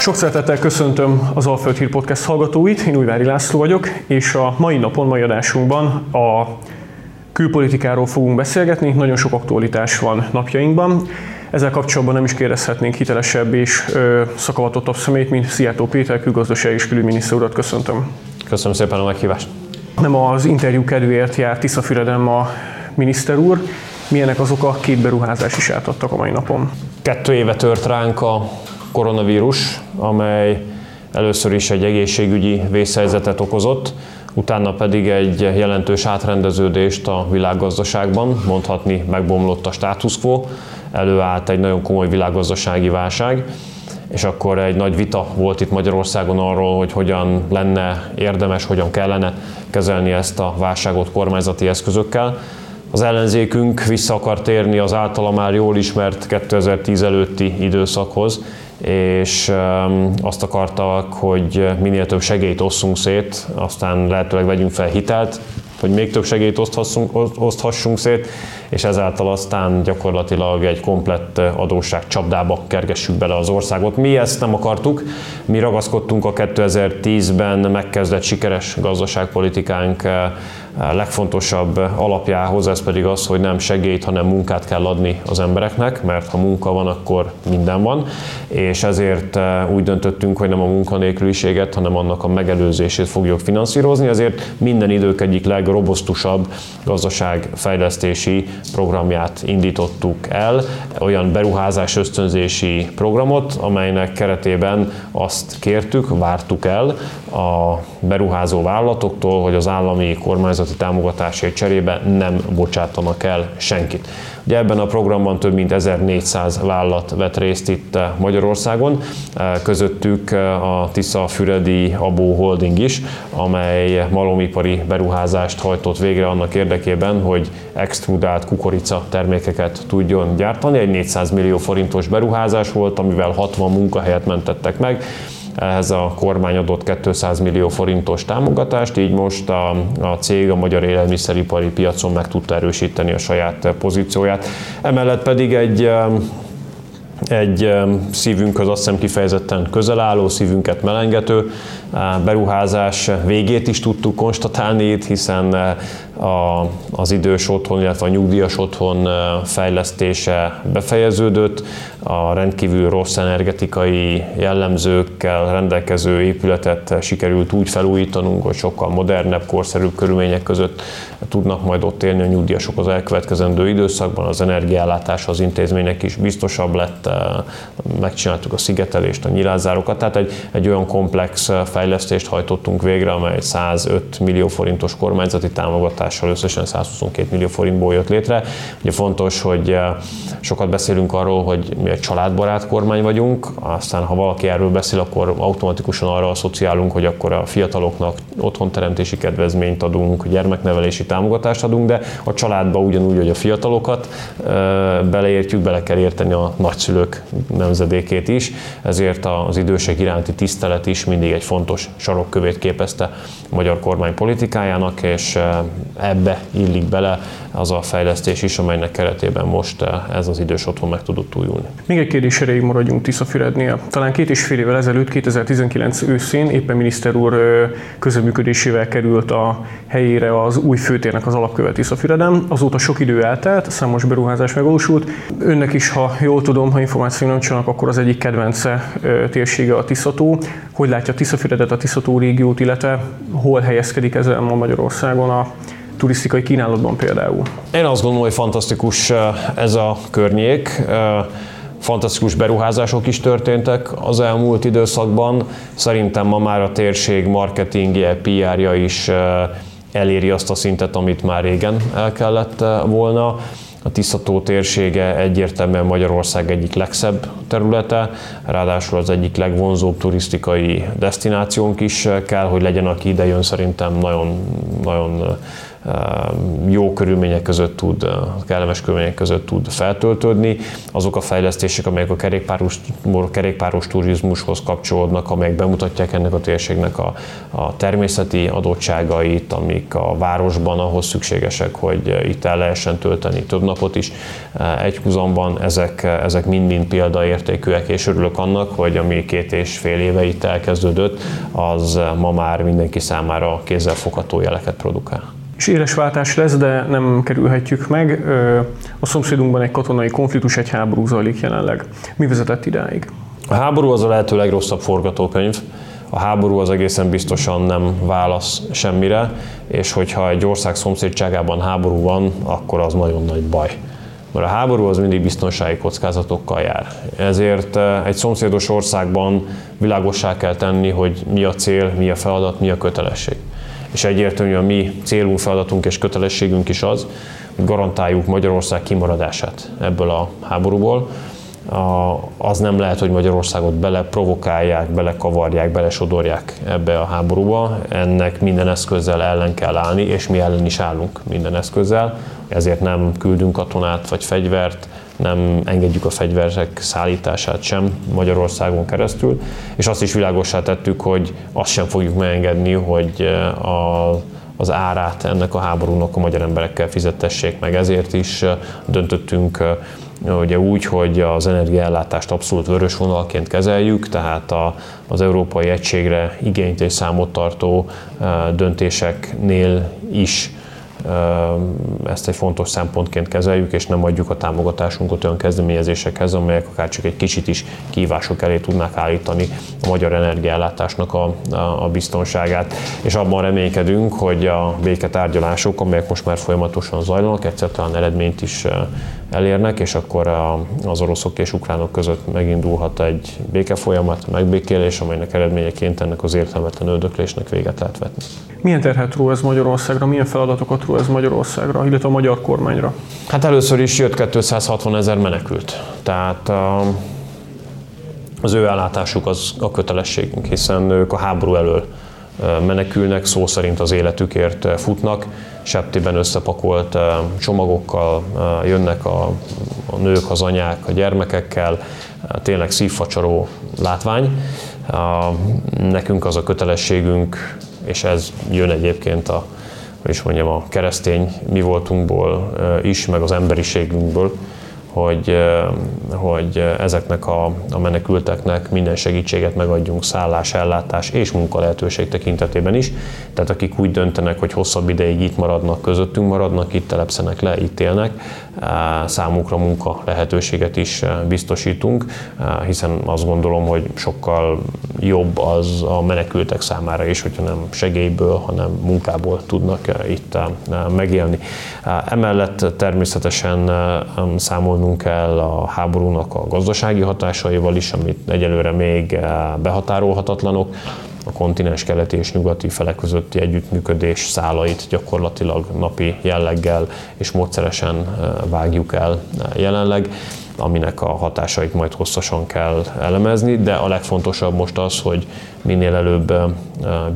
Sok szeretettel köszöntöm az Alföld Hír Podcast hallgatóit, én Újvári László vagyok, és a mai napon, mai adásunkban a külpolitikáról fogunk beszélgetni, nagyon sok aktualitás van napjainkban. Ezzel kapcsolatban nem is kérdezhetnénk hitelesebb és ö, szakavatottabb személyt, mint Szijjártó Péter külgazdasági és külügyminiszter urat. Köszöntöm. Köszönöm szépen a meghívást. Nem az interjú kedvéért jár Tiszafüreden a miniszter úr. Milyenek azok a két beruházás is átadtak a mai napon? Kettő éve tört ránk a koronavírus, amely először is egy egészségügyi vészhelyzetet okozott, utána pedig egy jelentős átrendeződést a világgazdaságban, mondhatni megbomlott a status quo, előállt egy nagyon komoly világgazdasági válság, és akkor egy nagy vita volt itt Magyarországon arról, hogy hogyan lenne érdemes, hogyan kellene kezelni ezt a válságot kormányzati eszközökkel. Az ellenzékünk vissza akar térni az általa már jól ismert 2010 előtti időszakhoz, és azt akartak, hogy minél több segélyt osszunk szét, aztán lehetőleg vegyünk fel hitelt, hogy még több segélyt oszthassunk, szét, és ezáltal aztán gyakorlatilag egy komplett adósság csapdába kergessük bele az országot. Mi ezt nem akartuk, mi ragaszkodtunk a 2010-ben megkezdett sikeres gazdaságpolitikánk legfontosabb alapjához, ez pedig az, hogy nem segélyt, hanem munkát kell adni az embereknek, mert ha munka van, akkor minden van, és ezért úgy döntöttünk, hogy nem a munkanélküliséget, hanem annak a megelőzését fogjuk finanszírozni, ezért minden idők egyik legrobosztusabb gazdaságfejlesztési programját indítottuk el, olyan beruházás ösztönzési programot, amelynek keretében azt kértük, vártuk el a beruházó vállalatoktól, hogy az állami kormányzati támogatásért cserébe nem bocsátanak el senkit. Ugye ebben a programban több mint 1400 vállalat vett részt itt eh, Magyarországon, eh, közöttük eh, a Tisza Füredi Abó Holding is, amely malomipari beruházást hajtott végre annak érdekében, hogy extrudált kukorica termékeket tudjon gyártani. Egy 400 millió forintos beruházás volt, amivel 60 munkahelyet mentettek meg, ehhez a kormány adott 200 millió forintos támogatást, így most a, a cég a magyar élelmiszeripari piacon meg tudta erősíteni a saját pozícióját. Emellett pedig egy egy szívünkhöz azt hiszem kifejezetten közel álló, szívünket melengető beruházás végét is tudtuk konstatálni itt, hiszen a, az idős otthon, illetve a nyugdíjas otthon fejlesztése befejeződött, a rendkívül rossz energetikai jellemzőkkel rendelkező épületet sikerült úgy felújítanunk, hogy sokkal modernebb, korszerűbb körülmények között tudnak majd ott élni a nyugdíjasok az elkövetkezendő időszakban, az energiállátás az intézménynek is biztosabb lett, megcsináltuk a szigetelést, a nyilázárokat, tehát egy, egy olyan komplex fejlesztést hajtottunk végre, amely 105 millió forintos kormányzati támogatással összesen 122 millió forintból jött létre. Ugye fontos, hogy sokat beszélünk arról, hogy mi egy családbarát kormány vagyunk, aztán ha valaki erről beszél, akkor automatikusan arra asszociálunk, hogy akkor a fiataloknak otthonteremtési kedvezményt adunk, gyermeknevelési támogatást adunk, de a családba ugyanúgy, hogy a fiatalokat beleértjük, bele kell érteni a nagyszülők nemzedékét is, ezért az idősek iránti tisztelet is mindig egy fontos sarokkövét képezte a magyar kormány politikájának, és ebbe illik bele az a fejlesztés is, amelynek keretében most ez az idős otthon meg tudott újulni. Még egy kérdés erejéig maradjunk Tiszafürednél. Talán két és fél évvel ezelőtt, 2019 őszén éppen miniszter úr közöműködésével került a helyére az új főtérnek az alapkövet Tiszafüreden. Azóta sok idő eltelt, számos beruházás megvalósult. Önnek is, ha jól tudom, ha információ nem csinálnak, akkor az egyik kedvence térsége a Tiszató. Hogy látja Tiszafüredet, a Tiszató régiót, illetve hol helyezkedik ezzel ma Magyarországon a turisztikai kínálatban például? Én azt gondolom, hogy fantasztikus ez a környék fantasztikus beruházások is történtek az elmúlt időszakban. Szerintem ma már a térség marketingje, PR-ja is eléri azt a szintet, amit már régen el kellett volna. A Tiszató térsége egyértelműen Magyarország egyik legszebb területe, ráadásul az egyik legvonzóbb turisztikai destinációnk is kell, hogy legyen, aki ide jön, szerintem nagyon, nagyon jó körülmények között tud, kellemes körülmények között tud feltöltődni. Azok a fejlesztések, amelyek a kerékpáros, kerékpáros turizmushoz kapcsolódnak, amelyek bemutatják ennek a térségnek a, a természeti adottságait, amik a városban ahhoz szükségesek, hogy itt el lehessen tölteni több napot is. Egy húzamban, ezek, ezek mind-mind példaértékűek, és örülök annak, hogy ami két és fél éve itt elkezdődött, az ma már mindenki számára kézzelfogható jeleket produkál és éles váltás lesz, de nem kerülhetjük meg. A szomszédunkban egy katonai konfliktus, egy háború zajlik jelenleg. Mi vezetett idáig? A háború az a lehető legrosszabb forgatókönyv. A háború az egészen biztosan nem válasz semmire, és hogyha egy ország szomszédságában háború van, akkor az nagyon nagy baj. Mert a háború az mindig biztonsági kockázatokkal jár. Ezért egy szomszédos országban világossá kell tenni, hogy mi a cél, mi a feladat, mi a kötelesség és egyértelmű a mi célunk, feladatunk és kötelességünk is az, hogy garantáljuk Magyarország kimaradását ebből a háborúból. Az nem lehet, hogy Magyarországot beleprovokálják, belekavarják, belesodorják ebbe a háborúba. Ennek minden eszközzel ellen kell állni, és mi ellen is állunk minden eszközzel. Ezért nem küldünk katonát vagy fegyvert, nem engedjük a fegyverek szállítását sem Magyarországon keresztül, és azt is világosá tettük, hogy azt sem fogjuk megengedni, hogy eh, a, az árát ennek a háborúnak a magyar emberekkel fizettessék meg. Ezért is eh, döntöttünk eh, ugye úgy, hogy az energiaellátást abszolút vörös vonalként kezeljük, tehát a, az európai egységre igényt és számot tartó döntéseknél is ezt egy fontos szempontként kezeljük, és nem adjuk a támogatásunkat olyan kezdeményezésekhez, amelyek akár csak egy kicsit is kívások elé tudnák állítani a magyar energiállátásnak a, a, a biztonságát. És abban reménykedünk, hogy a béketárgyalások, amelyek most már folyamatosan zajlanak, egyszer talán eredményt is elérnek, és akkor az oroszok és ukránok között megindulhat egy békefolyamat, megbékélés, amelynek eredményeként ennek az értelmetlen öldöklésnek véget lehet vetni. Milyen terhet ró ez Magyarországra, milyen feladatokat ró ez Magyarországra, illetve a magyar kormányra? Hát először is jött 260 ezer menekült. Tehát az ő ellátásuk az a kötelességünk, hiszen ők a háború elől menekülnek, szó szerint az életükért futnak, septiben összepakolt csomagokkal jönnek a, a nők, az anyák, a gyermekekkel, tényleg szívfacsaró látvány. Nekünk az a kötelességünk, és ez jön egyébként a, hogy is mondjam, a keresztény mi voltunkból is, meg az emberiségünkből, hogy, hogy ezeknek a, a menekülteknek minden segítséget megadjunk szállás, ellátás és munkalehetőség tekintetében is. Tehát akik úgy döntenek, hogy hosszabb ideig itt maradnak, közöttünk maradnak, itt telepszenek le, itt élnek, számukra munka lehetőséget is biztosítunk, hiszen azt gondolom, hogy sokkal jobb az a menekültek számára is, hogyha nem segélyből, hanem munkából tudnak itt megélni. Emellett természetesen számolnunk kell a háborúnak a gazdasági hatásaival is, amit egyelőre még behatárolhatatlanok. A kontinens keleti és nyugati felek közötti együttműködés szálait gyakorlatilag napi jelleggel és módszeresen vágjuk el jelenleg aminek a hatásait majd hosszasan kell elemezni, de a legfontosabb most az, hogy minél előbb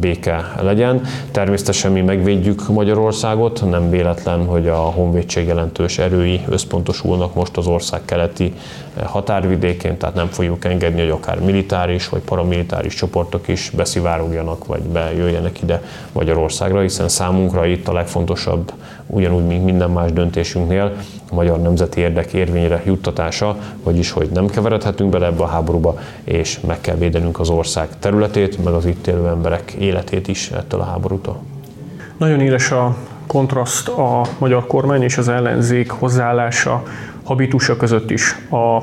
béke legyen. Természetesen mi megvédjük Magyarországot, nem véletlen, hogy a honvédség jelentős erői összpontosulnak most az ország keleti határvidékén, tehát nem fogjuk engedni, hogy akár militáris vagy paramilitáris csoportok is beszivárogjanak, vagy bejöjjenek ide Magyarországra, hiszen számunkra itt a legfontosabb, ugyanúgy, mint minden más döntésünknél, a magyar nemzeti érdek érvényre juttatása, vagyis, hogy nem keveredhetünk bele ebbe a háborúba, és meg kell védenünk az ország területét, meg az itt élő emberek életét is ettől a háborútól. Nagyon éles a kontraszt a magyar kormány és az ellenzék hozzáállása, habitusa között is a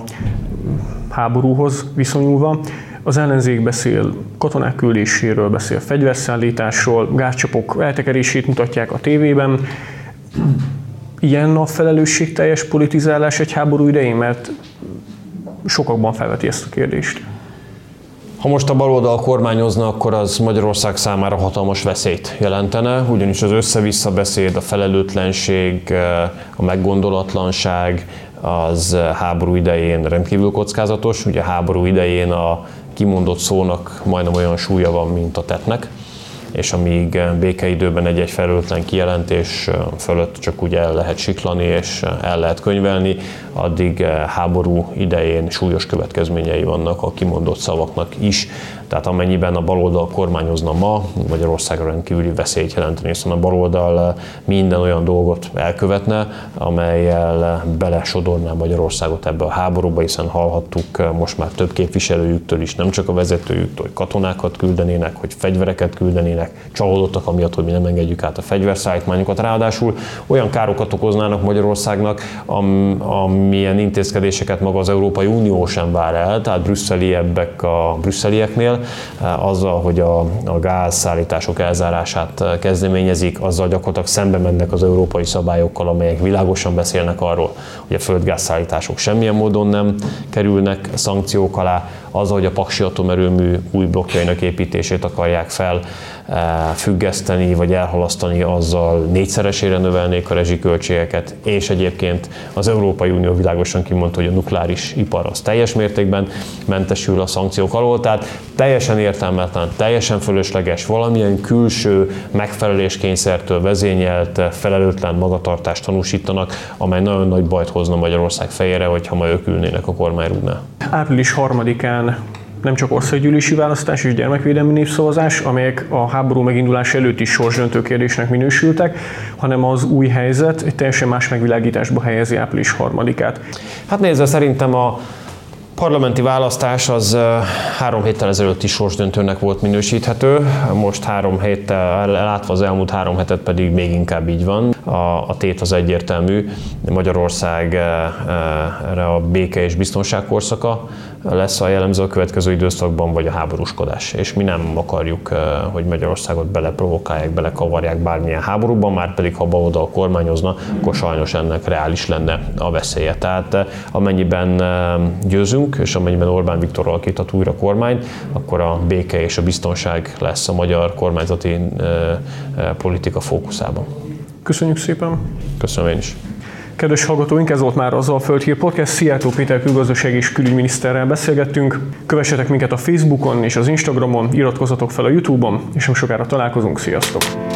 háborúhoz viszonyulva. Az ellenzék beszél katonák küldéséről, beszél fegyverszállításról, gázcsapok eltekerését mutatják a tévében. Ilyen a felelősségteljes politizálás egy háború idején, mert sokakban felveti ezt a kérdést. Ha most a baloldal kormányozna, akkor az Magyarország számára hatalmas veszélyt jelentene, ugyanis az össze-vissza beszéd, a felelőtlenség, a meggondolatlanság az háború idején rendkívül kockázatos. Ugye háború idején a kimondott szónak majdnem olyan súlya van, mint a tetnek és amíg békeidőben egy-egy felelőtlen kijelentés fölött csak úgy el lehet siklani és el lehet könyvelni, addig háború idején súlyos következményei vannak a kimondott szavaknak is. Tehát amennyiben a baloldal kormányozna ma, Magyarországra rendkívüli veszélyt jelenteni, hiszen a baloldal minden olyan dolgot elkövetne, amelyel belesodorná Magyarországot ebbe a háborúba, hiszen hallhattuk most már több képviselőjüktől is, nem csak a vezetőjüktől, hogy katonákat küldenének, hogy fegyvereket küldenének, csalódottak amiatt, hogy mi nem engedjük át a fegyverszállítmányokat. Ráadásul olyan károkat okoznának Magyarországnak, am, amilyen intézkedéseket maga az Európai Unió sem vár el, tehát brüsszeliebbek a brüsszelieknél, azzal, hogy a, a gázszállítások elzárását kezdeményezik, azzal gyakorlatilag szembe mennek az európai szabályokkal, amelyek világosan beszélnek arról, hogy a földgázszállítások semmilyen módon nem kerülnek szankciók alá, az, hogy a Paksi atomerőmű új blokkjainak építését akarják fel eh, függeszteni vagy elhalasztani, azzal négyszeresére növelnék a rezsiköltségeket, és egyébként az Európai Unió világosan kimondta, hogy a nukleáris ipar az teljes mértékben mentesül a szankciók alól, tehát teljesen értelmetlen, teljesen fölösleges, valamilyen külső megfeleléskényszertől vezényelt, felelőtlen magatartást tanúsítanak, amely nagyon nagy bajt hozna Magyarország fejére, hogyha ma ők ülnének a kormányrúdnál. Április 3-án során nem csak országgyűlési választás és gyermekvédelmi népszavazás, amelyek a háború megindulás előtti sorsdöntő kérdésnek minősültek, hanem az új helyzet egy teljesen más megvilágításba helyezi április harmadikát. Hát nézve szerintem a parlamenti választás az három héttel ezelőtti sorsdöntőnek volt minősíthető, most három héttel, látva az elmúlt három hetet pedig még inkább így van. A, a tét az egyértelmű, Magyarország erre a béke és biztonság korszaka lesz a jellemző a következő időszakban, vagy a háborúskodás. És mi nem akarjuk, hogy Magyarországot beleprovokálják, belekavarják bármilyen háborúban, már pedig ha baloldal kormányozna, akkor sajnos ennek reális lenne a veszélye. Tehát amennyiben győzünk, és amennyiben Orbán Viktor alakíthat újra kormány, akkor a béke és a biztonság lesz a magyar kormányzati politika fókuszában. Köszönjük szépen! Köszönöm én is! Kedves hallgatóink, ez volt már az a Földhír Podcast. Szijjártó Péter külgazdaság és külügyminiszterrel beszélgettünk. Kövessetek minket a Facebookon és az Instagramon, iratkozzatok fel a Youtube-on, és nem sokára találkozunk. Sziasztok!